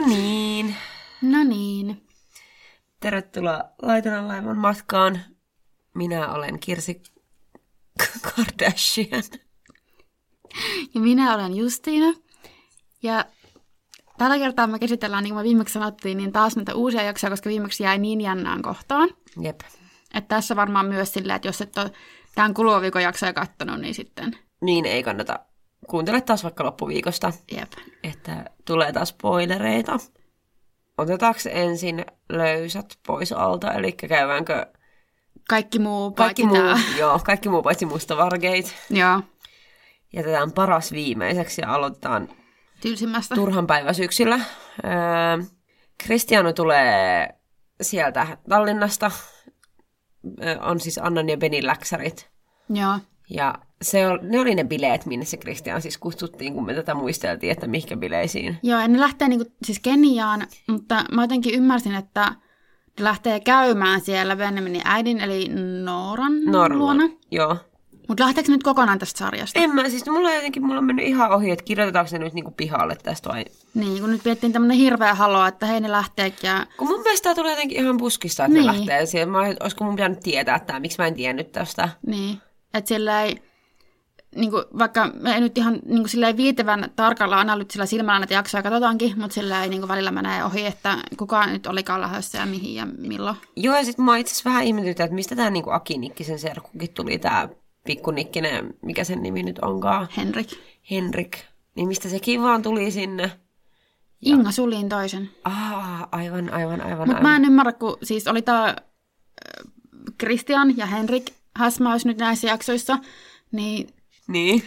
No niin. No niin. Tervetuloa Laitunan laivan matkaan. Minä olen Kirsi Kardashian. Ja minä olen Justiina. Ja tällä kertaa me käsitellään, niin kuin me viimeksi sanottiin, niin taas näitä uusia jaksoja, koska viimeksi jäi niin jännään kohtaan. Jep. Että tässä varmaan myös silleen, että jos et ole tämän kuluvan viikon jaksoja kattonut, niin sitten... Niin ei kannata. Kuuntele taas vaikka loppuviikosta, Jep. että tulee taas spoilereita. Otetaanko ensin löysät pois alta, eli käydäänkö Kaikki muu kaikki paitsi muu, tää. joo, kaikki muu paitsi mustavargeit. Joo, Jätetään paras viimeiseksi ja aloitetaan tylsimmästä. turhan päiväsyksillä. Öö, Kristiano tulee sieltä Tallinnasta. Öö, on siis Annan ja Benin läksärit. Joo. Ja se ol, ne oli ne bileet, minne se Kristian siis kutsuttiin, kun me tätä muisteltiin, että mihinkä bileisiin. Joo, ja ne lähtee niinku, siis Keniaan, mutta mä jotenkin ymmärsin, että ne lähtee käymään siellä Benjaminin äidin, eli Nooran Norla. luona. Joo. Mutta lähteekö nyt kokonaan tästä sarjasta? En mä, siis mulla on jotenkin, mulla on mennyt ihan ohi, että kirjoitetaanko se nyt niinku pihalle tästä vai... Niin, kun nyt pidettiin tämmöinen hirveä halo, että hei ne lähteekin ja... Kun mun mielestä tää tulee jotenkin ihan puskista, että Niin. ne lähtee siihen. Mä, olisiko mun pitänyt tietää tämä, miksi mä en tiennyt tästä. Niin, että sillä ei... Niin kuin, vaikka me ei nyt ihan niin kuin sillä ei viitevän tarkalla analyyttisellä silmällä näitä jaksoja katsotaankin, mutta sillä ei niin kuin välillä menee ohi, että kuka nyt olikaan lähdössä ja mihin ja milloin. Joo, ja sit mä itse asiassa vähän ihmetytä, että mistä tää niinku Aki Nikkisen serkkukin tuli, tää pikkunikkinen, mikä sen nimi nyt onkaan, Henrik. Henrik. Niin mistä sekin vaan tuli sinne. Inga Sulin toisen. Ah, aivan, aivan, aivan, Mutta mä en ymmärrä, kun siis oli tämä Christian ja Henrik häsmäys nyt näissä jaksoissa, niin, Niin.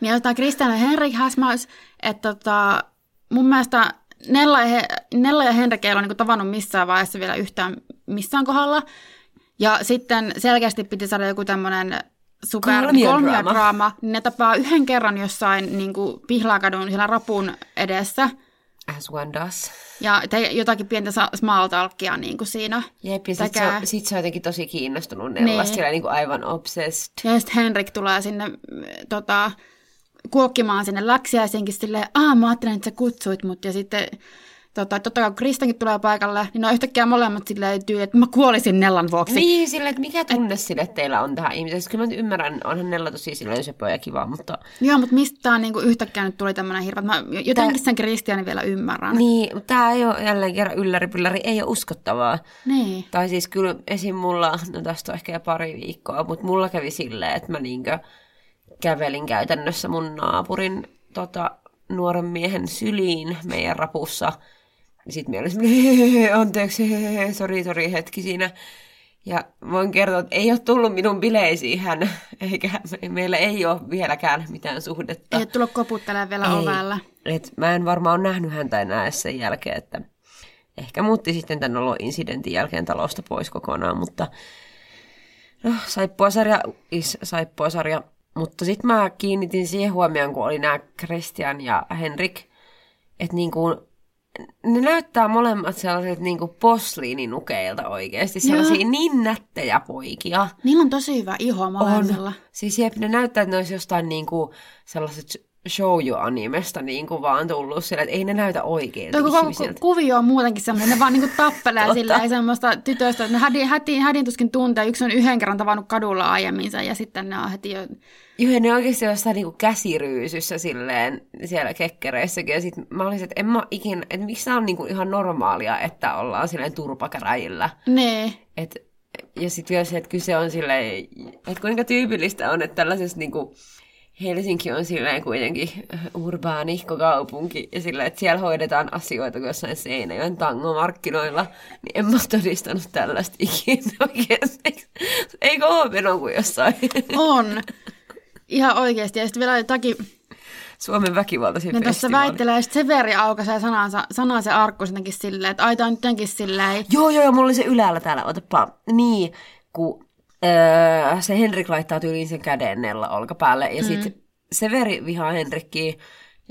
niin jos tämä Christian ja Henrik häsmäys, että tota, mun mielestä Nella ja, He- Nella ja Henrik ei ole niinku tavannut missään vaiheessa vielä yhtään missään kohdalla. Ja sitten selkeästi piti saada joku tämmöinen super Kolmiodraama. niin Ne tapaa yhden kerran jossain niin kuin Pihlakadun siellä rapun edessä. As one does. Ja te, jotakin pientä sa- small talkia niin kuin siinä. Jep, ja sit se, on, sit se on jotenkin tosi kiinnostunut Nellasta, Niin. niin. niinku aivan obsessed. Ja sitten Henrik tulee sinne mm, tota, kuokkimaan sinne läksiäisenkin silleen, aah mä ajattelin, että sä kutsuit mut. Ja sitten tota, totta kai kun Kristankin tulee paikalle, niin ne on yhtäkkiä molemmat silleen tyyli, että mä kuolisin Nellan vuoksi. Niin, sille, että mikä tunne sille teillä on tähän ihmiseen. Siis Kyllä mä ymmärrän, onhan Nella tosi silleen söpö ja kiva, mutta... Joo, mutta mistä tää niinku yhtäkkiä nyt tuli tämmönen hirveä, mä jotenkin sen Kristianin vielä ymmärrän. Niin, mutta tää ei ole jälleen kerran ylläripylläri, ei ole uskottavaa. Niin. Tai siis kyllä esim. mulla, no tästä on ehkä jo pari viikkoa, mutta mulla kävi silleen, että mä niinkö kävelin käytännössä mun naapurin tota, nuoren miehen syliin meidän rapussa. Sitten mä olin semmoinen, anteeksi, sori, sori, hetki siinä. Ja voin kertoa, että ei ole tullut minun bileisiin hän, eikä me- meillä ei ole vieläkään mitään suhdetta. Ei ole tullut koputtelemaan vielä ovella. Et mä en varmaan ole nähnyt häntä enää sen jälkeen, että ehkä muutti sitten tämän olo-incidentin jälkeen talosta pois kokonaan, mutta no, saippuasarja is saippuasarja. Mutta sitten mä kiinnitin siihen huomioon, kun oli nämä Christian ja Henrik, että niinku, ne näyttää molemmat sellaiset niinku posliininukeilta oikeasti, sellaisia niin nättejä poikia. Niillä on tosi hyvä iho molemmilla. Siis jep, ne näyttää, että ne olisi jostain niinku sellaiset shoujo-animesta niinku vaan tullut sillä, että ei ne näytä oikeilta Tuo koko ku- kuvio on muutenkin semmoinen, ne vaan niinku tappelee Totta. sillä ei semmoista tytöstä, että ne hädin, hädin, hädin tuskin tuntee. Yksi on yhden kerran tavannut kadulla aiemminsa ja sitten ne on heti jo... Joo, ne oikeasti jossain niinku käsiryysyssä silleen siellä kekkereissäkin. Ja sit mä olisin, että en mä ikinä, että miksi on niinku ihan normaalia, että ollaan silleen turpakäräjillä. Nee. Et, ja sitten vielä se, että kyse on silleen, että kuinka tyypillistä on, että tällaisessa niinku, Helsinki on silleen kuitenkin urbaanihko kaupunki ja silleen, että siellä hoidetaan asioita kuin jossain Seinäjoen tangomarkkinoilla, niin en mä todistanut tällaista ikinä oikeasti. Eikö ole meno kuin jossain On. Ihan oikeasti. Ja sitten vielä jotakin, Suomen väkivaltaisin ne tuossa väittelee, että Severi aukaisee sanansa, sanaa se arkku jotenkin silleen, että aita on jotenkin silleen, Joo, joo, joo, mulla oli se yläällä täällä, otapa. Niin, kun öö, se Henrik laittaa tyyliin sen käden Nella olkapäälle ja mm. sitten Severi vihaa Henrikkiä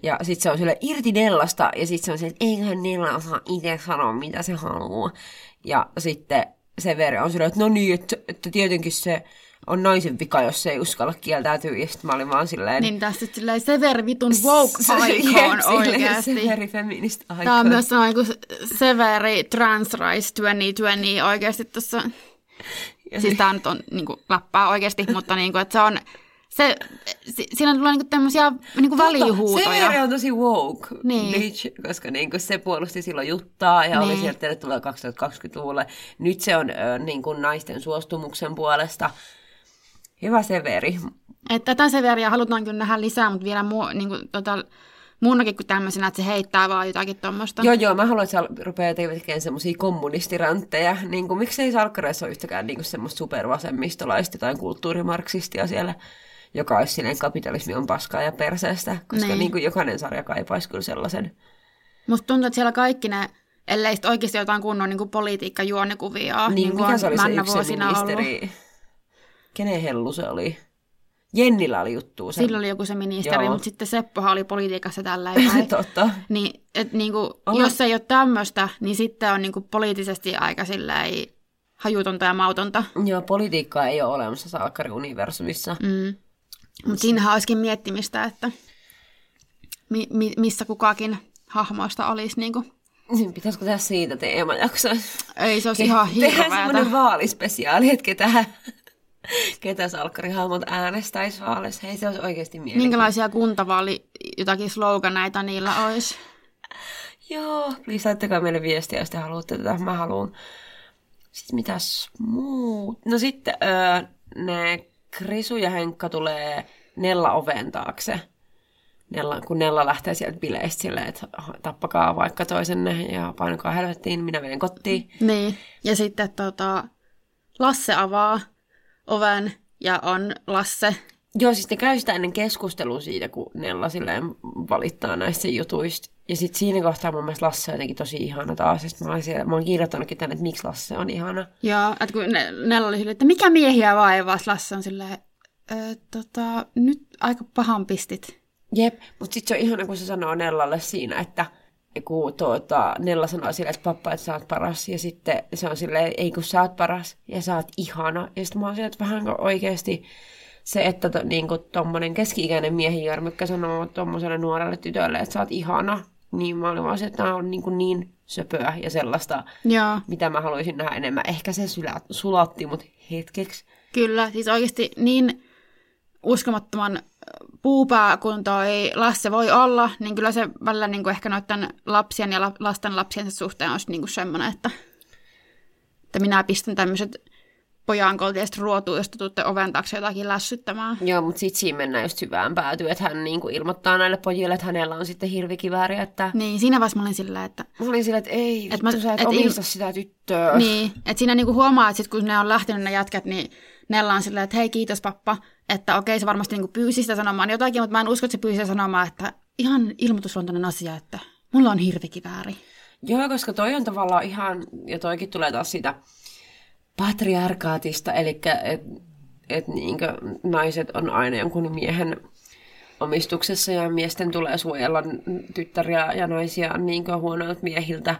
ja sitten se on sille irti Nellasta ja sitten se on se, että eiköhän Nella osaa itse sanoa, mitä se haluaa. Ja sitten Severi on silleen, että no niin, että, että tietenkin se on naisen vika, jos se ei uskalla kieltäytyä. Ja sitten mä olin vaan silleen... Niin tässä silleen severi vitun woke icon oikeasti. Severi feminist icon. Tämä on myös sellainen kuin severi trans rights 2020 oikeasti tuossa. Siis tämä nyt on niin kuin, läppää oikeasti, mutta niin kuin, että se on se, si, siinä tulee niinku tämmöisiä niinku välihuutoja. Se on tosi woke, niin. bitch, koska niinku se puolusti silloin juttaa ja niin. oli sieltä tervetuloa 2020-luvulle. Nyt se on ö, niinku naisten suostumuksen puolesta. Hyvä Severi. Että tätä Severia halutaan kyllä nähdä lisää, mutta vielä muu, niinku, tota, muunnakin kuin tämmöisenä, että se heittää vaan jotakin tuommoista. Joo, joo, mä haluan, että se rupeaa tekemään semmoisia kommunistirantteja. Niin kuin, miksei Salkkareissa ole yhtäkään niin semmoista supervasemmistolaista tai kulttuurimarksistia siellä joka olisi silleen kapitalismi on paskaa ja perseestä, koska niin. Niin kuin jokainen sarja kaipaisi kyllä sellaisen. Musta tuntuu, että siellä kaikki ne, ellei sitten oikeasti jotain kunnon niin politiikkajuonekuvia, niin, niin mikä se oli se yksi ministeri? Ollut. Kenen hellu se oli? Jennillä oli juttu. Sen... Sillä oli joku se ministeri, Joo. mutta sitten Seppohan oli politiikassa tällä Totta. Niin, et niinku, jos ei ole tämmöistä, niin sitten on niinku poliittisesti aika silleen hajutonta ja mautonta. Joo, politiikkaa ei ole olemassa Salkkari-universumissa. Mm. Mutta siinähän olisikin miettimistä, että mi- mi- missä kukakin hahmoista olisi niin kuin niin, Pitäisikö tehdä siitä teemajakso? Ei, se olisi Ke- ihan hirveätä. Tehdään semmoinen vaalispesiaali, että ketä, ketä salkkarihahmot äänestäisi vaaleissa. Hei, se olisi oikeasti mielenkiintoista. Minkälaisia kuntavaali jotakin sloganeita niillä olisi? Joo, please laittakaa meille viestiä, jos te haluatte tätä. Mä haluan. Sitten mitäs muut? No sitten öö, ne Krisu ja Henkka tulee Nella oven taakse. Nella, kun Nella lähtee sieltä bileistä silleen, että tappakaa vaikka toisenne ja painakaa helvettiin, minä menen kotiin. Niin, ja sitten tota, Lasse avaa oven ja on Lasse. Joo, siis ne käy sitä ennen keskustelua siitä, kun Nella silleen valittaa näistä jutuista. Ja sitten siinä kohtaa mun mielestä Lasse on jotenkin tosi ihana taas. Ja mä, oon siellä, mä oon kirjoittanutkin tänne, että miksi Lasse on ihana. Joo, että kun Nella oli silleen, että mikä miehiä vaivaa, Lasse on silleen, tota, nyt aika pahan pistit. Jep, mutta sitten se on ihana, kun se sanoo Nellalle siinä, että kun tuota, Nella sanoo sille, että pappa, että sä oot paras, ja sitten se on silleen, ei kun sä oot paras, ja sä oot ihana. Ja sitten mä oon että vähän oikeasti se, että to, niin tuommoinen keski-ikäinen miehi Jarmykkä sanoo tuommoiselle nuorelle tytölle, että sä oot ihana, niin mä olin vaan se, että tämä on niin, kuin niin söpöä ja sellaista, Joo. mitä mä haluaisin nähdä enemmän. Ehkä se sulatti mut hetkeksi. Kyllä, siis oikeasti niin uskomattoman puupää kun toi Lasse voi olla, niin kyllä se välillä niin kuin ehkä noiden lapsien ja lasten lapsien suhteen olisi niin kuin semmoinen, että, että minä pistän tämmöiset pojan koltiesta ruotuun, jos tuutte oven taakse jotakin lässyttämään. Joo, mutta sitten siinä mennään just syvään päätyy, että hän niinku ilmoittaa näille pojille, että hänellä on sitten hirvikivääri. Että... Niin, siinä vaiheessa mä olin sillä, että... Mä olin sillä, että ei, että mä, sä et, et omista il... sitä tyttöä. Niin, että siinä niinku huomaa, että sit kun ne on lähtenyt ne jätkät, niin Nella on silleen, että hei kiitos pappa, että okei se varmasti niinku pyysi sitä sanomaan jotakin, mutta mä en usko, että se pyysi sitä sanomaan, että ihan ilmoitusluontoinen asia, että mulla on hirvikivääri. Joo, koska toi on tavallaan ihan, ja toikin tulee taas siitä patriarkaatista, eli että et niinkö naiset on aina jonkun miehen omistuksessa ja miesten tulee suojella tyttäriä ja naisia niinkö huonoilta miehiltä,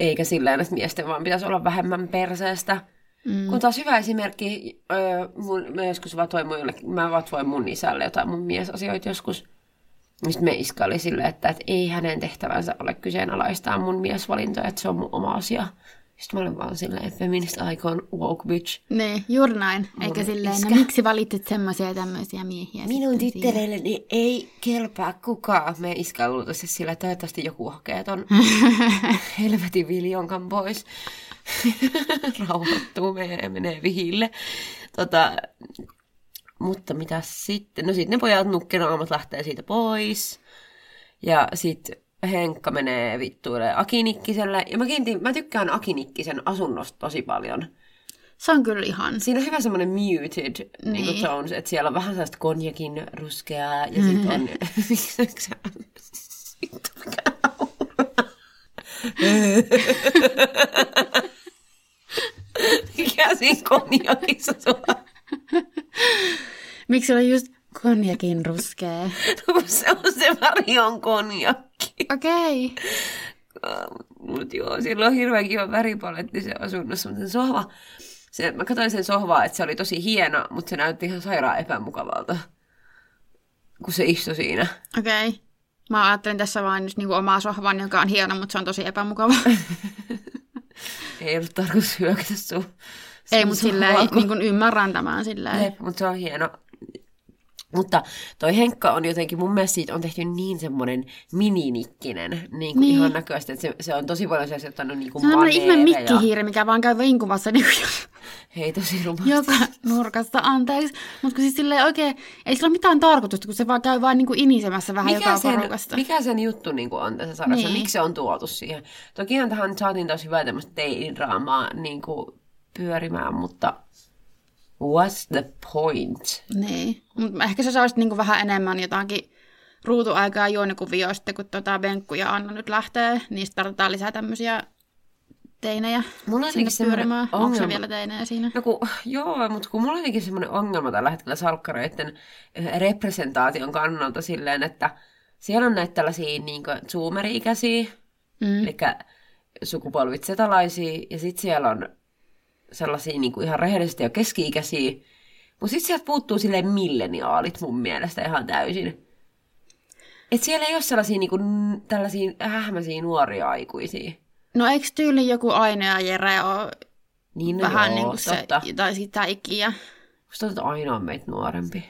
eikä silleen, että miesten vaan pitäisi olla vähemmän perseestä. Mm. Kun taas hyvä esimerkki, öö, mun, mä joskus vatoin mun jollekin, mä vatoin mun isälle jotain mun miesasioita joskus. Sitten me iska oli silleen, että, että ei hänen tehtävänsä ole kyseenalaistaa mun miesvalintoja, että se on mun oma asia. Sitten mä olin vaan silleen, feminist icon, woke bitch. Niin, juuri näin. Mun Eikä silleen, no miksi valitset semmoisia ja tämmöisiä miehiä? Minun tyttärelleni ei kelpaa kukaan. Me iska luultavasti sillä, että toivottavasti joku hakee ton helvetin viljonkan pois. Rauhoittuu, menee, menee vihille. Tota, mutta mitä sitten? No sitten ne pojat nukkenaamat lähtee siitä pois. Ja sitten Henkka menee vittuille Akinikkiselle. Ja mä, kiintin, mä tykkään Akinikkisen asunnosta tosi paljon. Se on kyllä ihan. Siinä on hyvä semmoinen muted niin. Niin tones, että siellä on vähän sellaista konjakin ruskeaa ja sitten on... Miksi Vittu, mikä Mikä siinä konjakissa sulla? Miksi on just konjakin ruskea? No se on se väri on konjakki. Okei. Okay. Mutta joo, sillä on hirveän kiva väripaletti se asunnossa, mutta se sohva, se, mä katsoin sen sohvaa, että se oli tosi hieno, mutta se näytti ihan sairaan epämukavalta, kun se istui siinä. Okei. Okay. Mä ajattelin tässä vain just niinku omaa sohvan, joka on hieno, mutta se on tosi epämukava. Ei ollut tarkoitus hyökätä sun. Ei, sun mutta silleen sohvaan, kun- niin ymmärrän tämän silleen. Jep, mutta se on hieno. Mutta toi Henkka on jotenkin, mun mielestä siitä on tehty niin semmoinen mininikkinen, niin kuin Niin. ihan näköisesti, että se, se on tosi paljon että on niin kuin Se on semmoinen ihme mikkihiiri, mikä vaan käy vinkuvassa niin Hei, tosi rumasti. joka nurkassa, anteeksi. Mutta kun siis silleen oikein, ei sillä ole mitään tarkoitusta, kun se vaan käy vaan niin kuin inisemässä vähän joka sen, porukasta. mikä sen juttu niin kuin on tässä sarjassa? Niin. Miksi se on tuotu siihen? Tokihan tähän saatiin tosi hyvää tämmöistä teinidraamaa niin kuin pyörimään, mutta what's the point? Niin. Mut ehkä se saisi niinku vähän enemmän jotakin ruutuaikaa juonikuvioa sitten, kun tota Benkku ja Anna nyt lähtee. Niistä tarvitaan lisää tämmöisiä teinejä Mulla on sinne pyörimään. Onko se ongelma. vielä teinejä siinä? No kun, joo, mutta kun mulla on jotenkin semmoinen ongelma tällä hetkellä salkkareiden eh, representaation kannalta silleen, että siellä on näitä tällaisia niin zoomeri-ikäisiä, Mm. eli sukupolvit setalaisia, ja sitten siellä on sellaisia niin kuin ihan rehellisesti jo keski-ikäisiä, mutta sitten sieltä puuttuu silleen milleniaalit mun mielestä ihan täysin. Et siellä ei ole sellaisia niin kuin, tällaisia hähmäisiä nuoria aikuisia. No eikö tyyli joku Aino ja Jere ole Niin no vähän joo, niin kuin se, totta. tai sitä ikiä? Musta että aina on meitä nuorempi.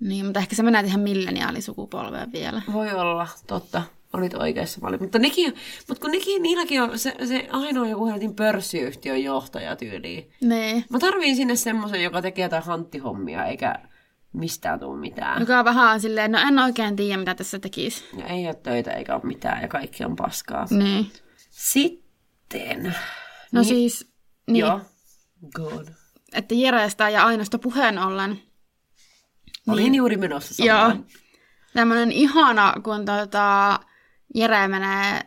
Niin, mutta ehkä se menee ihan milleniaalisukupolveen vielä. Voi olla, totta. Olit oikeassa paljon. Mutta, nekin, mutta kun nekin, niilläkin on se, se ainoa joku helvetin pörssiyhtiön johtaja tyyliin. Niin. Mä tarviin sinne semmoisen, joka tekee jotain hanttihommia, eikä mistään tule mitään. Joka vähän on silleen, no en oikein tiedä, mitä tässä tekisi. Ja ei ole töitä eikä ole mitään, ja kaikki on paskaa. Niin. Sitten... No Niin- siis, niin, Joo. God. että Jerestä ja Ainosta puheen ollen, Olin juuri menossa Joo. samaan. tämmöinen ihana, kun tota, Jere menee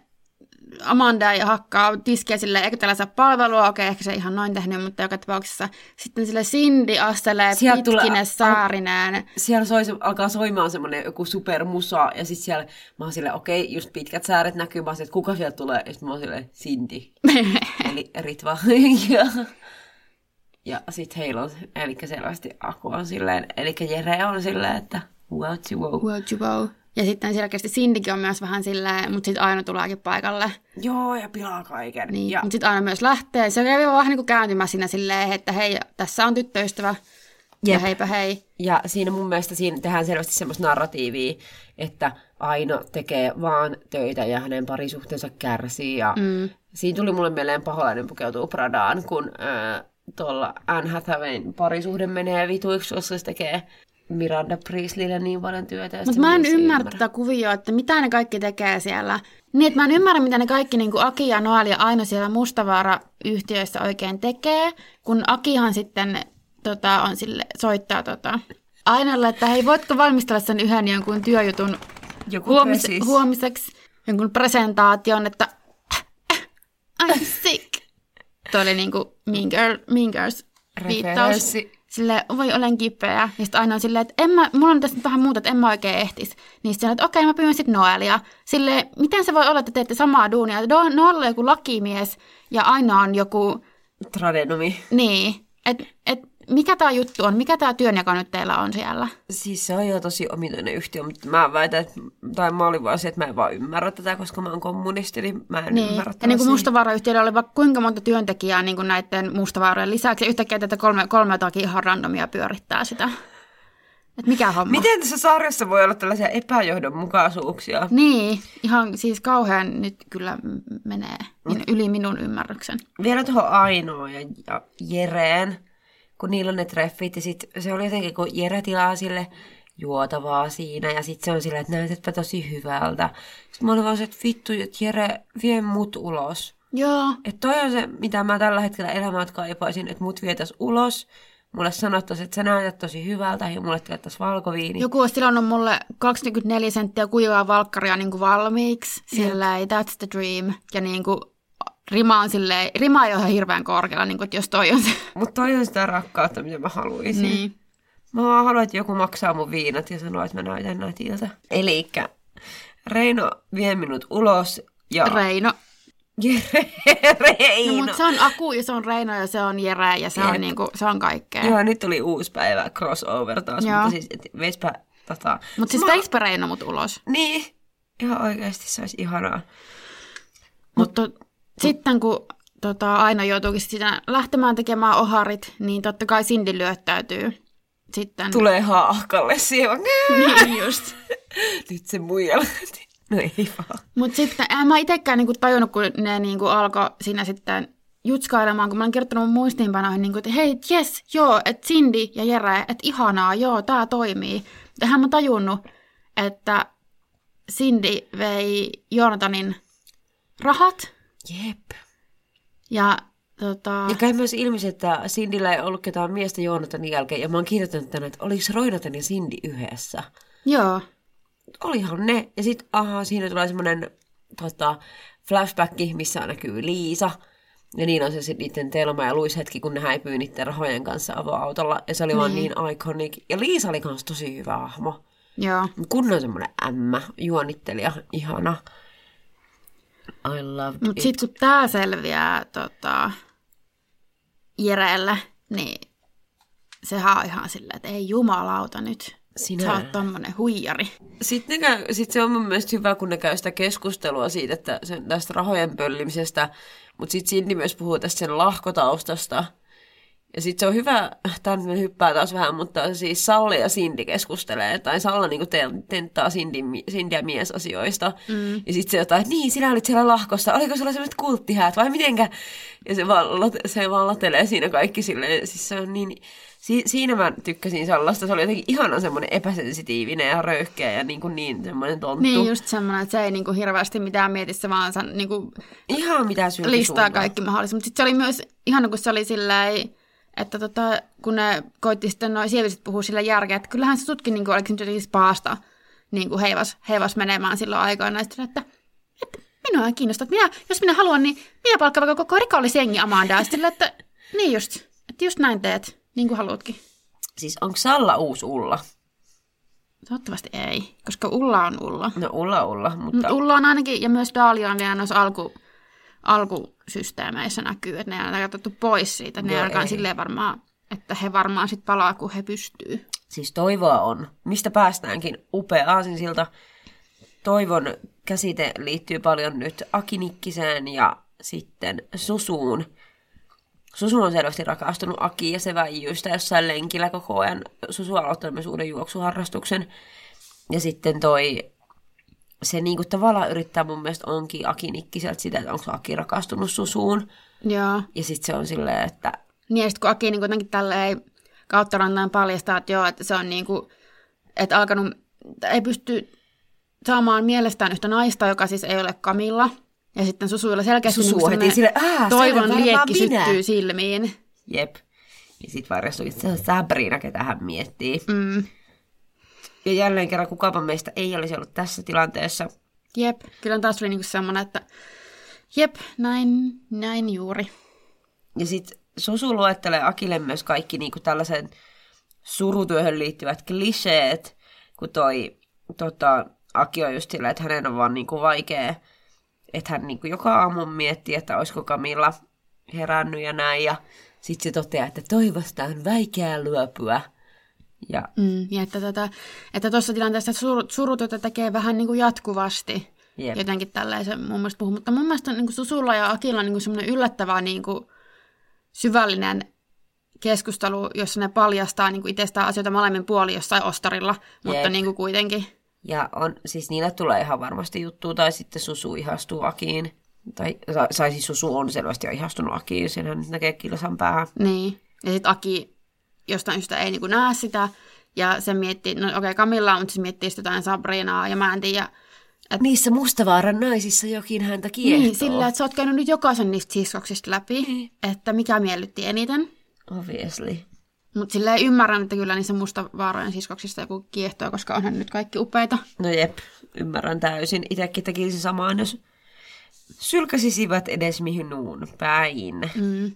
Amanda ja hakkaa tiskiä sille, eikö tällä saa palvelua, okei, ehkä se ei ihan noin tehnyt, mutta joka tapauksessa sitten sille Cindy astelee tulee- pitkine saarineen. siellä soi, alkaa soimaan semmoinen joku supermusa, ja sitten siellä mä oon silleen, okei, just pitkät sääret näkyy, mä oon että kuka sieltä tulee, ja sitten mä oon silleen, Cindy, eli Ritva. ja ja sitten heillä on, eli selvästi Aku on silleen, eli Jere on silleen, että wow, wow. Wow, wow. Ja sitten selkeästi Cindykin on myös vähän silleen, mutta sitten Aino tuleekin paikalle. Joo, ja pilaa kaiken. Niin. Ja, Mutta sitten Aino myös lähtee. Se kävi vähän niin kuin kääntymässä siinä silleen, että hei, tässä on tyttöystävä. Ja Jep. heipä hei. ja siinä mun mielestä siinä tehdään selvästi semmoista narratiivia, että Aino tekee vaan töitä ja hänen parisuhteensa kärsii. Ja Mm. Siinä tuli mulle mieleen paholainen pukeutuu Pradaan, kun äh, tuolla Anne Hathawayn parisuhde menee vituiksi, koska se tekee Miranda Priestleylle niin paljon työtä. Mutta mä en ymmärrä tätä kuvioa, että mitä ne kaikki tekee siellä. Niin, että mä en ymmärrä, mitä ne kaikki niin kuin Aki ja Noel ja Aino siellä Mustavaara-yhtiöissä oikein tekee, kun Akihan sitten tota, on sille, soittaa tota, Ainolle, että hei, voitko valmistella sen yhden jonkun työjutun Joku huomis- presis. huomiseksi, jonkun presentaation, että I'm sick. Tuo oli niinku Mean, Girl, mean Girls viittaus. Referenssi. Silleen, voi olen kipeä. Ja sitten aina on silleen, että en mä, mulla on tässä nyt vähän muuta, että en mä oikein ehtis. Niin sitten että okei, mä pyydän sitten Noelia. Silleen, miten se voi olla, että teette samaa duunia? Do- Noel on joku lakimies ja aina on joku, Tradenomi. niin, että et, mikä tämä juttu on, mikä tämä työnjako nyt teillä on siellä? Siis se on jo tosi omituinen yhtiö, mutta mä väitän, että, tai mä olin vaan se, että mä en vaan ymmärrä tätä, koska mä oon kommunisti, niin mä en Niin. ymmärrä Ja niin kuin Mustavaara-yhtiöllä oli vaikka kuinka monta työntekijää niin kuin näiden Mustavaarojen lisäksi. Ja yhtäkkiä tätä kolme, kolme jotakin ihan randomia pyörittää sitä. Et mikä homma? Miten tässä sarjassa voi olla tällaisia epäjohdonmukaisuuksia? Niin, ihan siis kauhean nyt kyllä menee min- yli minun ymmärryksen. Vielä tuohon Ainoa ja, ja Jereen, kun niillä on ne treffit, ja sit se oli jotenkin, kun Jere tilaa sille juotavaa siinä, ja sitten se on silleen, että näytätpä tosi hyvältä. Sitten mä olin vaan se, että vittu, että Jere, vie mut ulos. Joo, Että toi on se, mitä mä tällä hetkellä elämät kaipaisin, että mut vietäis ulos, mulle sanottaisiin, että sä näytät tosi hyvältä, ja mulle tilattaisiin valkoviini. joku olisi tilannut mulle 24 senttiä kuivaa valkkaria niin kuin valmiiksi. Silleen, that's the dream. Ja niin kuin, rima on silleen, rima ei ole ihan hirveän korkealla, niin kuin, että jos toi on se. Mutta toi on sitä rakkautta, mitä mä haluaisin. Niin. Mä vaan haluan, että joku maksaa mun viinat ja sanoo, että mä näytän nätiltä. Elikkä Reino vie minut ulos ja Reino. Jere No, Reino. mutta se on Aku ja se on Reino ja se on Jere ja se Jep. on, niinku, se on kaikkea. Joo, nyt tuli uusi päivä, crossover taas, Joo. mutta siis et veispä tota... Mutta siis Mä- veispä Reino mut ulos. Niin, ihan oikeasti se olisi ihanaa. Mutta sitten kun tota, aina joutuukin sitä lähtemään tekemään oharit, niin totta kai Cindy lyöttäytyy sitten. Tulee haahkalle siihen vaan, Niin just. nyt se muija lähti. No ei vaan. Mutta sitten en mä itsekään niinku tajunnut, kun ne niinku alkoi siinä sitten jutskailemaan, kun mä olin kirjoittanut mun muistiinpanoihin, niinku, että hei, yes, joo, että Cindy ja Jere, että ihanaa, joo, tää toimii. Tähän mä tajunnut, että Cindy vei Jonathanin rahat Jep. ja tota... Ja käy myös ilmi, että Cindyllä ei ollut ketään miestä Joonatanin jälkeen, ja mä oon kirjoittanut tänne, että oliko Roinatan ja Cindy yhdessä. Joo, Olihan ne. Ja sitten, aha, siinä tulee semmoinen tota, flashback, missä näkyy Liisa. Ja niin on se sitten niiden Telma ja Luis hetki, kun ne häipyy niiden rahojen kanssa avoautolla. Ja se oli vaan niin iconic. Ja Liisa oli kans tosi hyvä hahmo. joo. Kunnon semmoinen ämmä, juonittelija, ihana. I loved Mutta it. sitten kun tämä selviää tota, Jereelle, niin sehän on ihan silleen, että ei jumalauta nyt. Sinä. Sä oot tommonen huijari. Sitten, käy, sit se on mun mielestä hyvä, kun ne käy sitä keskustelua siitä, että sen, tästä rahojen pöllimisestä, mutta sitten Cindy myös puhuu tästä sen lahkotaustasta. Ja sitten se on hyvä, tämä hyppää taas vähän, mutta siis Salla ja Cindy keskustelee, tai Salla niinku te- tenttaa Cindy, Cindyä miesasioista. Mm. Ja sitten se jotain, että niin, sinä olit siellä lahkossa, oliko sulla sellaiset kulttihäät vai mitenkä? Ja se vaan, se vaan latelee siinä kaikki silleen, siis se on niin... Si- siinä mä tykkäsin Sallasta, se oli jotenkin ihanan semmoinen epäsensitiivinen ja röyhkeä ja niin, kuin niin semmoinen tonttu. Niin just semmoinen, että se ei niinku hirveästi mitään mieti, se vaan san, niinku Ihan mitä listaa kaikki mahdolliset. Mutta sitten se oli myös ihana, kun se oli silleen, että tota, kun ne koitti sitten noin sieviset puhua sillä järkeä, että kyllähän se tutkin niinku, oliko se nyt spaasta niin kuin heivas, heivas menemään silloin aikoina. Sitten, että, että minua ei kiinnosta, että minä, jos minä haluan, niin minä palkkaan vaikka koko rikollisjengi Amandaa. Sitten, että niin just, että just näin teet, niin kuin haluatkin. Siis onko Salla uusi Ulla? Toivottavasti ei, koska Ulla on Ulla. No Ulla Ulla, mutta Ulla on ainakin, ja myös Daalia on vielä noissa alku, alkusysteemeissä näkyy, että ne on katsottu pois siitä. Ne Joo, alkaa silleen varmaan, että he varmaan sitten palaa, kun he pystyy. siis toivoa on. Mistä päästäänkin? Upea aasinsilta. Toivon käsite liittyy paljon nyt Akinikkiseen ja sitten Susuun. Susu on selvästi rakastunut Aki ja se väijyy sitä jossain lenkillä koko ajan. Susu on aloittanut myös uuden juoksuharrastuksen. Ja sitten toi, se niinku tavallaan yrittää mun mielestä onkin Aki Nikkiseltä sitä, että onko Aki rakastunut Susuun. Joo. Ja sitten se on silleen, että Niin ja sitten kun Aki niin kuitenkin tälleen kautta rantain paljastaa, että joo, että se on niin kuin, että alkanut, ei pysty saamaan mielestään yhtä naista, joka siis ei ole Kamilla. Ja sitten Susuilla selkeästi Susu niin heti sille, "Ää, se on toivon liekki minä." syttyy silmiin. jep. Ja sitten varjostukin, että se on Sabrina, ketä hän miettii. Mm. Ja jälleen kerran kukapa meistä ei olisi ollut tässä tilanteessa. Jep, kyllä taas oli niinku semmoinen, että jep, näin, näin juuri. Ja sitten Susu luettelee Akille myös kaikki niinku tällaisen surutyöhön liittyvät kliseet, kun toi tota, Aki on just silleen, että hänen on vaan niinku vaikea, että hän niinku joka aamu miettii, että olisiko Kamilla herännyt ja näin, ja sitten se toteaa, että toivosta on vaikea lyöpyä. Ja Mm, ja että tätä, että tuossa tilanteessa sur, surutyötä tekee vähän niin kuin jatkuvasti. Jep. Jotenkin tällaisen mun mielestä puhuu. Mutta mun mielestä niin kuin Susulla ja Akilla on niin semmoinen yllättävän niin kuin syvällinen keskustelu, jossa ne paljastaa niin kuin itsestään asioita molemmin puolin jossain ostarilla, mutta Jep. niin kuin kuitenkin. Ja on, siis niillä tulee ihan varmasti juttua, tai sitten Susu ihastuu Akiin. Tai, tai tai siis Susu on selvästi jo ihastunut Akiin, senhän nyt näkee kilsan päähän. Niin. Ja sitten Aki jostain syystä ei niin kuin näe sitä. Ja se miettii, no okei okay, Camilla, mutta se miettii jotain Sabrinaa ja mä en tiedä. Niissä Mustavaaran naisissa jokin häntä kiehtoo. Niin, sillä, että sä oot käynyt nyt jokaisen niistä siskoksista läpi, Niin. että mikä miellytti eniten. Obviously. Mutta sillä ymmärrän, että kyllä niissä mustavaarojen siskoksista joku kiehtoo, koska onhan nyt kaikki upeita. No jep, ymmärrän täysin. Itsekin tekisi samaan, jos sylkäsisivät edes minuun päin. Mm.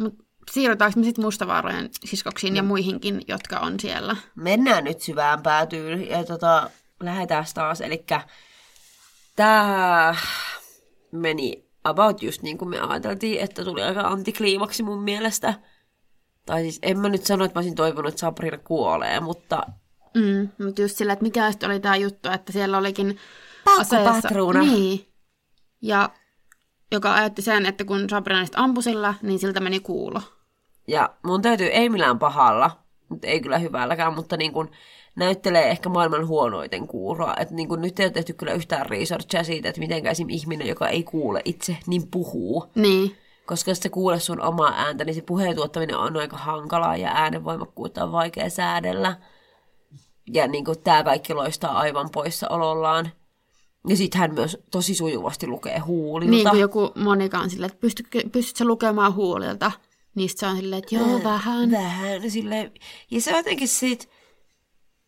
Mut siirrytäänkö me sitten mustavaarojen siskoksiin No. ja muihinkin, jotka on siellä? Mennään nyt syvään päätyyn ja tota, lähdetään taas. Eli tämä meni about just niin kuin me ajateltiin, että tuli aika antikliimaksi mun mielestä. Tai siis en mä nyt sano, että mä olisin toivonut, että Sabrina kuolee, mutta... Mm, mutta just sillä, että mikä oli tämä juttu, että siellä olikin Paukkupatruuna. Niin. Ja joka ajatti sen, että kun Sabrina sitten ampui sillä, niin siltä meni kuulo. Ja mun täytyy, ei millään pahalla, mutta ei kyllä hyvälläkään, mutta niin kuin näyttelee ehkä maailman huonoiten kuuroa. Että niin kuin nyt ei ole tehty kyllä yhtään researchia siitä, että miten esim. ihminen, joka ei kuule itse, niin puhuu. Niin. Koska jos sä kuulet sun omaa ääntä, niin se puheen tuottaminen on aika hankalaa ja äänenvoimakkuutta on vaikea säädellä. Ja niin kuin tämä kaikki loistaa aivan poissaolollaan. Ja sitten hän myös tosi sujuvasti lukee huulilta. Niin kuin joku Monika on silleen, että pystytkö, pystytkö lukemaan huulilta? Niistä se on silleen, että joo, vähän. Vähän. Sille, ja se on jotenkin siitä,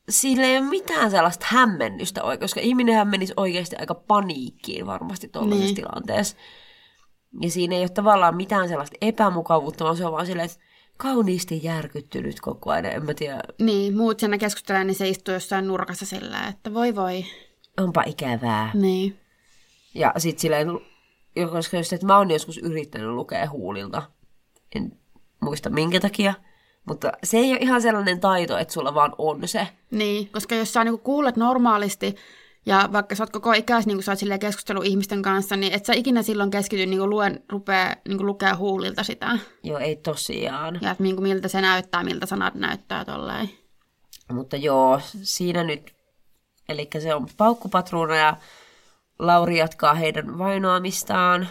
sillä ei ole mitään sellaista hämmennystä oikein, koska ihminenhän menisi oikeasti aika paniikkiin varmasti tuollaisessa Niin. tilanteessa. Ja siinä ei ole tavallaan mitään sellaista epämukavuutta, vaan se on vaan silleen, että kauniisti järkyttynyt koko ajan. En mä tiedä, Niin, muut siinä keskustelee, niin se istuu jossain nurkassa silleen, että voi voi. onpa ikävää. Niin. Ja sit silleen, koska just, että mä oon joskus yrittänyt lukea huulilta. En muista minkä takia. Mutta se ei ole ihan sellainen taito, että sulla vaan on se. Niin, koska jos sä niinku kuulet normaalisti, ja vaikka sä oot koko ikäis niin sä oot keskustelu ihmisten kanssa, niin et sä ikinä silloin keskity niin luen, rupea niin lukea huulilta sitä. Joo, ei tosiaan. Ja että niin miltä se näyttää, miltä sanat näyttää tolleen. Mutta joo, siinä nyt, eli se on paukkupatruuna ja Lauri jatkaa heidän vainoamistaan.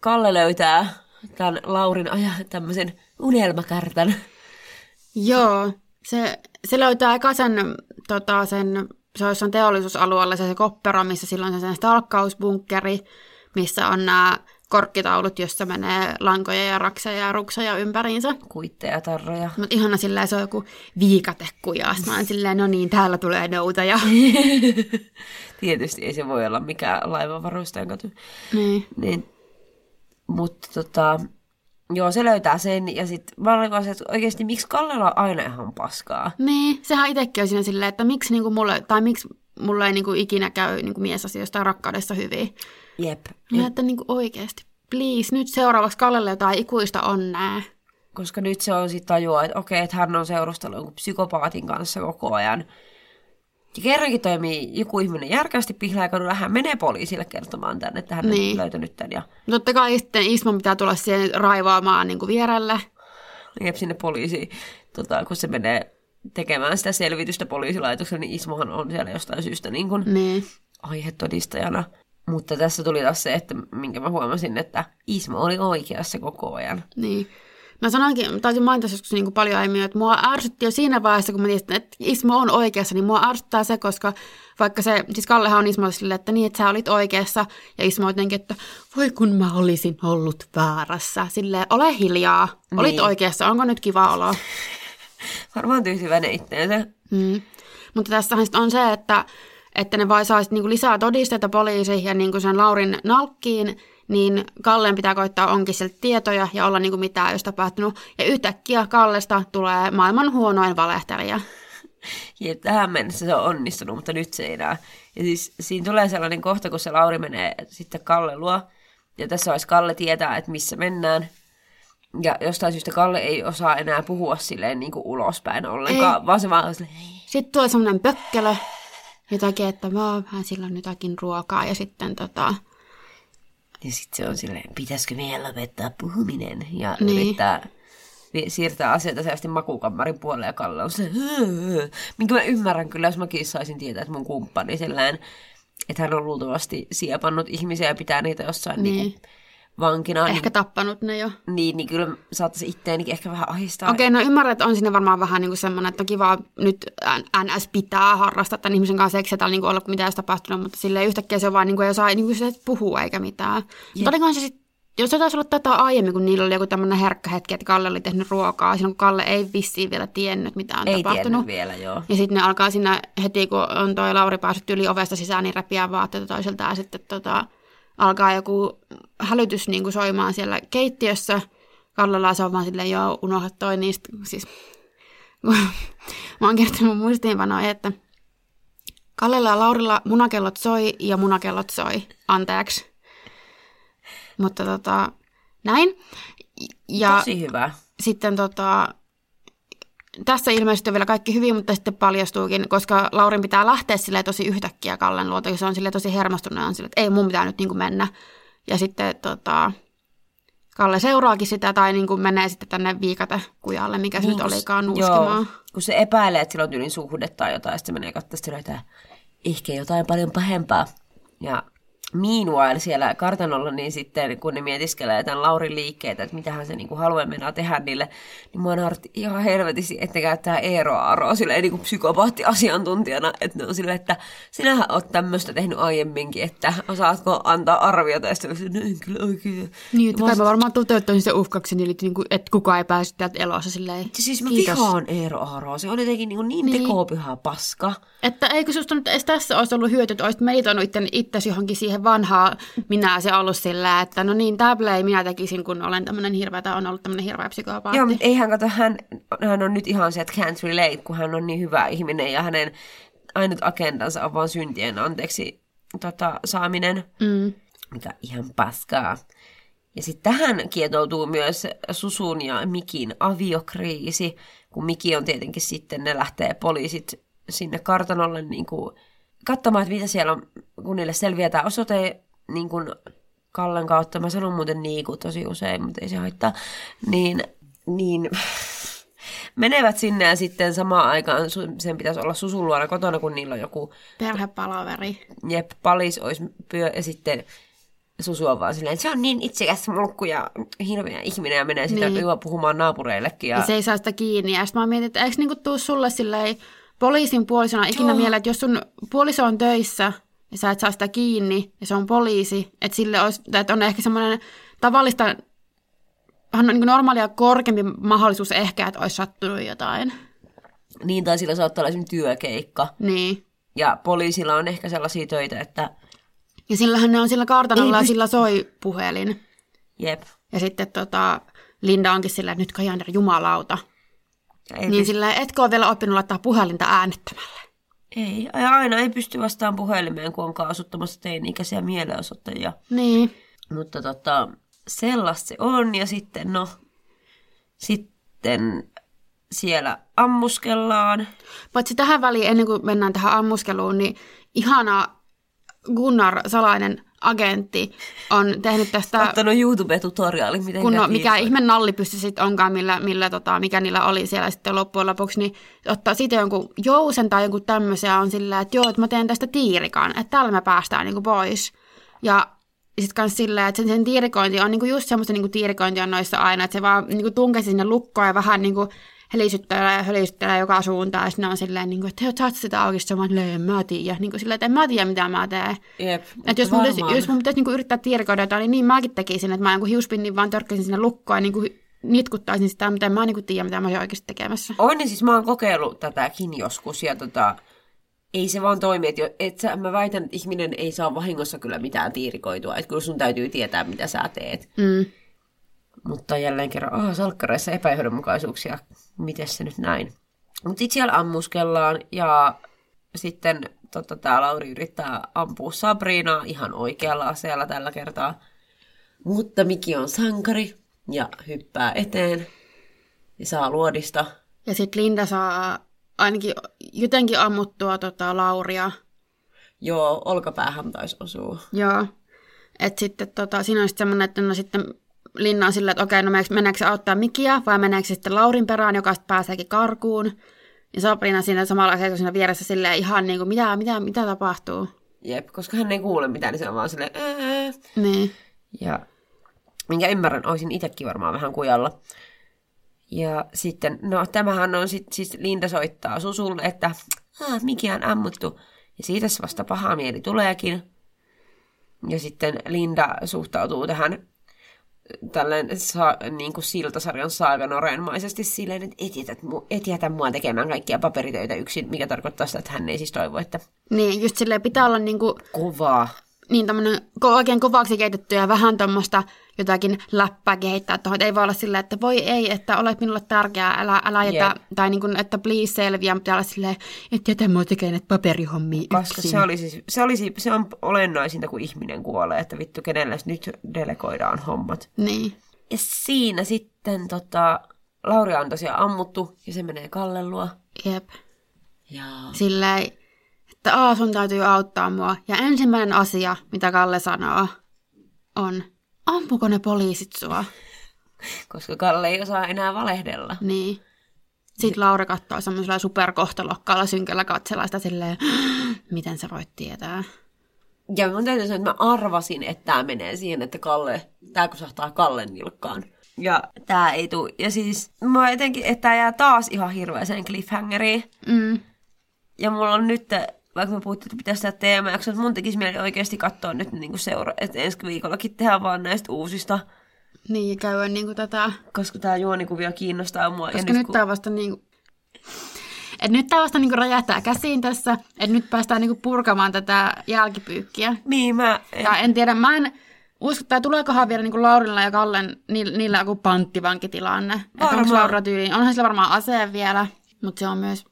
Kalle löytää tämän Laurin aja tämmöisen unelmakartan. Joo, se, se löytää eka sen, tota, sen, se on jossain teollisuusalueella se, se koppero, missä silloin se sen stalkkausbunkkeri, missä on nämä korkkitaulut, jossa menee lankoja ja rakseja ja rukseja ympäriinsä. Kuitteja, tarroja. Mutta ihana silleen, se on joku viikatekkujaas. Mä oon silleen, no niin, täällä tulee noutaja. Tietysti ei se voi olla mikään laivavarustajan katu. niin. Niin, mutta tota, joo, se löytää sen. Ja sitten mä olin vaan se, että oikeasti miksi Kallella on aina ihan paskaa? Niin, sehän itsekin on siinä silleen, että miksi niinku mulle, tai miksi mulle ei niinku ikinä käy niinku miesasioista ja rakkaudessa hyvin. Jep. Ja että niinku oikeasti, please, nyt seuraavaksi Kallelle jotain ikuista onnea. Koska nyt se on sitten tajua, että okei, että hän on seurustellut psykopaatin kanssa koko ajan. Ja kerrankin toimii joku ihminen järkeästi pihlaikadulla, hän menee poliisille kertomaan tänne, että hän Niin. on löytänyt tämän. Ja Totta kai sitten Ismo pitää tulla siihen raivaamaan niinku vierelle. jep sinne poliisiin, tota, kun se menee tekemään sitä selvitystä poliisilaitoksella, niin Ismohan on siellä jostain syystä niin kuin Niin. aihetodistajana. Mutta tässä tuli taas se, että minkä mä huomasin, että Ismo oli oikeassa koko ajan. Niin. Mä sanoinkin, taisin mainita joskus niin kuin paljon aiemmin, että mua ärsytti jo siinä vaiheessa, kun mä tiesin, että Ismo on oikeassa, niin mua ärsyttää se, koska vaikka se, siis Kallehan on Ismolle silleen, että niin, että sä olit oikeassa, ja Ismo jotenkin, että voi kun mä olisin ollut väärässä. Silleen, ole hiljaa, olit Niin. oikeassa, onko nyt kiva olo? Varmaan tyytyväinen itteensä. Mm. Mutta tässähän on se, että, että ne vai saa sit niinku lisää todisteita poliisi ja niinku sen Laurin nalkkiin, niin Kalleen pitää koittaa onkin sieltä tietoja ja olla niinku mitään ei olisi tapahtunut. Ja yhtäkkiä Kallesta tulee maailman huonoin valehtelija. Ja tähän mennessä se on onnistunut, mutta nyt se ei enää. Ja siis siinä tulee sellainen kohta, kun se Lauri menee sitten Kalle luo. Ja tässä olisi Kalle tietää, että missä mennään. Ja jostain syystä Kalle ei osaa enää puhua silleen niin kuin ulospäin ollenkaan, ei. vaan se vaan on silleen. Sitten tulee semmoinen pökkelö, jotakin, että vaan vähän sillä on jotakin ruokaa ja sitten tota, Ja sitten se on silleen, pitäisikö meidän lopettaa puhuminen? Ja Niin. niin. yrittää siirtää asioita selvästi makukammarin puolelle ja Kalle on se, minkä mä ymmärrän kyllä, jos mäkin saisin tietää, että mun kumppani sellainen, että hän on luultavasti siepannut ihmisiä ja pitää niitä jossain Niin. niin. Niin vankina. ehkä tappanut ne jo. Niin, niin kyllä saattaisi itteenikin ehkä vähän ahistaa. Okei, no ymmärrän, että on siinä varmaan vähän niin kuin semmoinen, että on kiva nyt NS pitää harrastaa tämän ihmisen kanssa seksiä tai niin kuin olla, mitään ei olisi tapahtunut, mutta silleen yhtäkkiä se on vaan niin kuin ei osaa niin kuin se puhua eikä mitään. Mutta olikohan se sitten, jos se taisi olla tätä aiemmin, kun niillä oli joku tämmöinen herkkä hetki, että Kalle oli tehnyt ruokaa, silloin kun Kalle ei vissiin vielä tiennyt, mitä on Ei tapahtunut. vielä, joo. Ja sitten ne alkaa siinä heti, kun on toi Lauri päässyt yli ovesta sisään, niin repiää vaatteita toiselta ja sitten tota, alkaa joku hälytys niin kuin soimaan siellä keittiössä. Kallella se on vaan silleen, joo, unohda toi niistä. Siis, mä oon kertonut mun muistiinpanoja, että Kallella ja Laurilla munakellot soi ja munakellot soi. Anteeksi. Mutta tota, näin. Ja Tosi hyvä. sitten tota, tässä ilmeisesti on vielä kaikki hyvin, mutta sitten paljastuukin, koska Laurin pitää lähteä sille tosi yhtäkkiä Kallen luota, ja se on sille tosi hermostunut, on sille, että ei mun pitää nyt niin kuin mennä. Ja sitten tota, Kalle seuraakin sitä tai niin kuin menee sitten tänne viikatekujalle, mikä se Niin, nyt kun s- olikaan joo, nuuskimaan. kun se epäilee, että sillä on tyylin suhde tai jotain, sitten se menee katsomaan, sitten löytää ehkä jotain paljon pahempaa. Ja meanwhile siellä kartanolla, niin sitten kun ne mietiskelee tämän Laurin liikkeitä, että mitähän se niinku haluaa mennä tehdä niille, niin mua nauratti ihan helvetisti, että ne käyttää Eero Aaroa silleen niin kuin psykopaatti-asiantuntijana, että ne on silleen, että sinähän oot tämmöistä tehnyt aiemminkin, että osaatko antaa arviota, ja sitten "No en kyllä oikein. Niin, että mä mä varmaan toteuttaisin sen uhkauksen, eli niin kuin, että kukaan ei pääse täältä elossa silleen. Siis mä kiitos. vihaan Eero Aaroa. Se on jotenkin niin, niin, Niin. tekopyhä paska. Että eikö susta nyt edes tässä olisi ollut hyöty, että olisit meditoinut itten, itsesi johonkin siihen vanhaan minä se ollut sillä, että no niin, tämä play minä tekisin, kun olen tämmöinen hirveä, tai on ollut tämmöinen hirveä psykopaatti. Joo, mutta eihän kato, hän, hän on nyt ihan se, että can't relate, kun hän on niin hyvä ihminen ja hänen ainut agendansa on vaan syntien anteeksi tota, saaminen, Mm. mikä ihan paskaa. Ja sitten tähän kietoutuu myös Susun ja Mikin aviokriisi, kun Miki on tietenkin sitten, ne lähtee poliisit sinne kartanolle niin kuin, katsomaan, että mitä siellä on, kun niille selviää tämä osoite niin kuin Kallen kautta. Mä sanon muuten Niiku tosi usein, mutta ei se haittaa. Niin, niin menevät sinne ja sitten samaan aikaan sen pitäisi olla Susun luona kotona, kun niillä on joku Perhepalaveri. jep, palis olisi pyö, ja sitten Susu on vaan silleen, että se on niin itsekäs mulkku ja hirveä ihminen ja menee sitä niin. puhumaan naapureillekin. Ja, Ja se ei saa sitä kiinni. Ja sitten mä mietin, että eikö niinku tuu sulle silleen poliisin puolisona ikinä mieleen, että jos sun puoliso on töissä ja sä et saa sitä kiinni ja se on poliisi, että sille olisi, että on ehkä semmoinen tavallista, on niin normaalia korkeampi mahdollisuus ehkä, että olisi sattunut jotain. Niin, tai sillä saattaa olla esimerkiksi työkeikka. Niin. Ja poliisilla on ehkä sellaisia töitä, että Ja sillähän ne on sillä kartanolla ja pyst- sillä soi puhelin. jep. Ja sitten tota, Linda onkin silleen, että nyt Kajander jumalauta. Ei, Niin pysty, sillä etkö ole vielä oppinut laittaa puhelinta äänettämälle? ei, aina ei pysty vastaan puhelimeen, kun on kaasuttamassa teini-ikäisiä mielenosoittajia. Niin. Mutta tota, sellaista se on. Ja sitten, no, sitten siellä ammuskellaan. Paitsi tähän väliin, ennen kuin mennään tähän ammuskeluun, niin ihana Gunnar, salainen agentti, on tehnyt tästä, Ottanut YouTube-tutoriaalin, miten kun no, mikä ihme nallipysty sitten onkaan, millä, millä tota, mikä niillä oli siellä sitten loppujen lopuksi, niin ottaa siitä jonkun jousen tai jonkun tämmöisiä on sillä, että joo, että mä teen tästä tiirikan, että täällä me päästään niin pois. Ja sitten kans silleen, että sen, sen tiirikointi on niinku just semmoista niinku tiirikointi on noissa aina, että se vaan niinku tunkee sinne lukkoon ja vähän niinku helisyttelee ja hölisyttelee joka suuntaan. Ja sitten on silleen, niinku, että saat sitä auki, mä en mä tiedä. Niinku silleen, että en mä tiedä, mitä mä teen. Jep, Et jos, mun pitäisi, jos mun pitäisi niinku yrittää tiirikoida jotain, niin, niin mäkin tekisin, että mä niinku hiuspinnin vaan törkkäisin sinne lukkoon ja niinku nitkuttaisin sitä, mutta en mä niinku tiedä, mitä mä oon oikeasti tekemässä. On, niin siis mä oon kokeillut tätäkin joskus ja tota, ei se vaan toimi. Että et sä, mä väitän, että ihminen ei saa vahingossa kyllä mitään tiirikoitua. Että kyllä sun täytyy tietää, mitä sä teet. Mm. Mutta jälleen kerran, ah, salkkareissa epäjohdonmukaisuuksia. Miten se nyt näin? Mutta sitten siellä ammuskellaan ja sitten tota, tää Lauri yrittää ampua Sabrinaa ihan oikealla aseella tällä kertaa. Mutta Miki on sankari ja hyppää eteen ja saa luodista. Ja sitten Linda saa ainakin jotenkin ammuttua tota Lauria. Joo, olkapäähän taisi osua. Joo. Että sitten tota, siinä on sitten semmoinen, että no sitten Linna on silleen, että okei, no meneekö, meneekö se auttaa Mikiä vai meneekö se sitten Laurin perään, joka sitten pääseekin karkuun. Ja Sabrina siinä samalla seisoo siinä vieressä silleen ihan niin kuin, mitä, mitä, mitä tapahtuu. Jep, koska hän ei kuule mitään, niin se on vaan silleen, "Ää." Niin. Ja minkä ymmärrän, olisin itsekin varmaan vähän kujalla. Ja sitten, no tämähän on sitten, siis Linda soittaa Susulle, että ah, Miki on ammuttu. Ja siitä vasta paha mieli tuleekin. Ja sitten Linda suhtautuu tähän tälleen sa, niin kuin siltasarjan saaganorenmaisesti silleen, että et jätä, et jätä mua tekemään kaikkia paperitöitä yksin, mikä tarkoittaa sitä, että hän ei siis toivo, että Niin, just silleen pitää olla niinku, kovaa. Niin tämmöinen oikein kovaksi keitetty ja vähän tuommoista jotakin läppää kehittää tuohon. Että ei voi olla silleen, että voi ei, että olet minulle tärkeää, älä, älä jätä, Jep. tai niin kuin, että please selviä, mutta olla silleen, että jätä mua tekemään näitä paperihommia Koska yksin. se, olisi, se, olisi, se on olennaisinta, kun ihminen kuolee, että vittu kenelle nyt delegoidaan hommat. Niin. Ja siinä sitten tota, Lauria on tosiaan ammuttu ja se menee Kallen luo. Jep. Ja Silleen, että Aa, sun täytyy auttaa mua. Ja ensimmäinen asia, mitä Kalle sanoo, on, ampuko ne poliisit sua? koska Kalle ei osaa enää valehdella. Niin. Sitten Laura katsoo semmoisella superkohtalokkaalla synkällä katsella sitä silleen, miten sä voit tietää? Ja mun täytyy sanoa, että mä arvasin, että tämä menee siihen, että Kalle, tää kusahtaa Kallen nilkkaan. Ja tää ei tuu. Ja siis mä jotenkin, että tää jää taas ihan hirveäseen cliffhangeriin. Mm. Ja mulla on nyt, vaikka me puhuttiin, että pitäisi tehdä teemajakso, että mun tekisi mieli oikeasti katsoa nyt niin kuin seura, että ensi viikollakin tehdään vaan näistä uusista, Niin, käydä niinku tätä, koska tämä juonikuvio kiinnostaa mua. koska nyt, kun- tää vasta niinku, et nyt tää vasta niinku räjähtää käsiin tässä, että nyt päästään niinku purkamaan tätä jälkipyykkiä. Niin, mä... En... Ja en tiedä, mä en usko, tai tuleekohan vielä niin Laurilla ja Kallen, niillä, niillä joku panttivankitilanne. Että onko Varmaan. Laura tyyliin, onhan sillä varmaan ase vielä, mutta se on myös,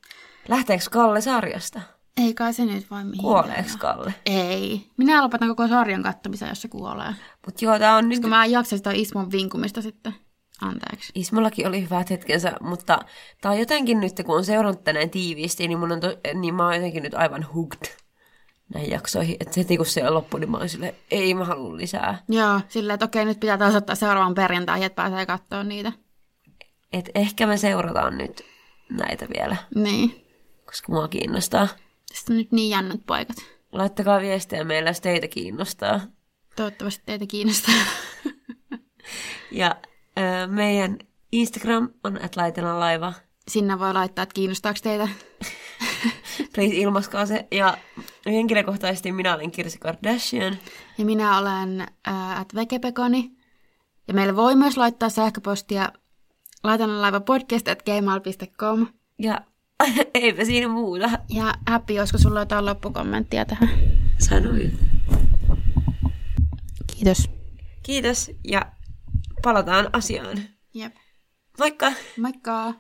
Lähteekö Kalle sarjasta? Ei kai se nyt voi mihin. Kuoleeko Kalle? Ei. Minä lopetan koko sarjan kattomisen, jos se kuolee. Mutta joo, tää on nyt... Koska mä en jaksa sitä Ismon vinkumista sitten. Anteeksi. Ismollakin oli hyvät hetkensä, mutta tää on jotenkin nyt, kun on seurannut tänään tiiviisti, niin, mun on to, niin mä oon jotenkin nyt aivan hooked näihin jaksoihin. Että heti kun se on loppu, niin mä oon silleen, ei mä haluan lisää. Joo, silleen, että okei, nyt pitää taas ottaa seuraavan perjantai, että pääsee katsoa niitä. Et ehkä me seurataan nyt näitä vielä, Niin. koska mua kiinnostaa. Sitten on nyt niin jännät paikat. Laittakaa viestejä meillä, jos teitä kiinnostaa. Toivottavasti teitä kiinnostaa. Ja äh, meidän Instagram on at laitena laiva. Sinne voi laittaa, että kiinnostaako teitä. Please ilmaiskaa se. Ja henkilökohtaisesti minä olen Kirsi Kardashian. Ja minä olen äh, at vekepekoni. Ja meille voi myös laittaa sähköpostia laitanalaiva podcast at gmail.com. Ja eipä siinä muuta. Ja happy, olisiko sulla jotain loppukommenttia tähän? Sanoin. Kiitos. Kiitos ja palataan asiaan. Jep. Moikka! Moikka!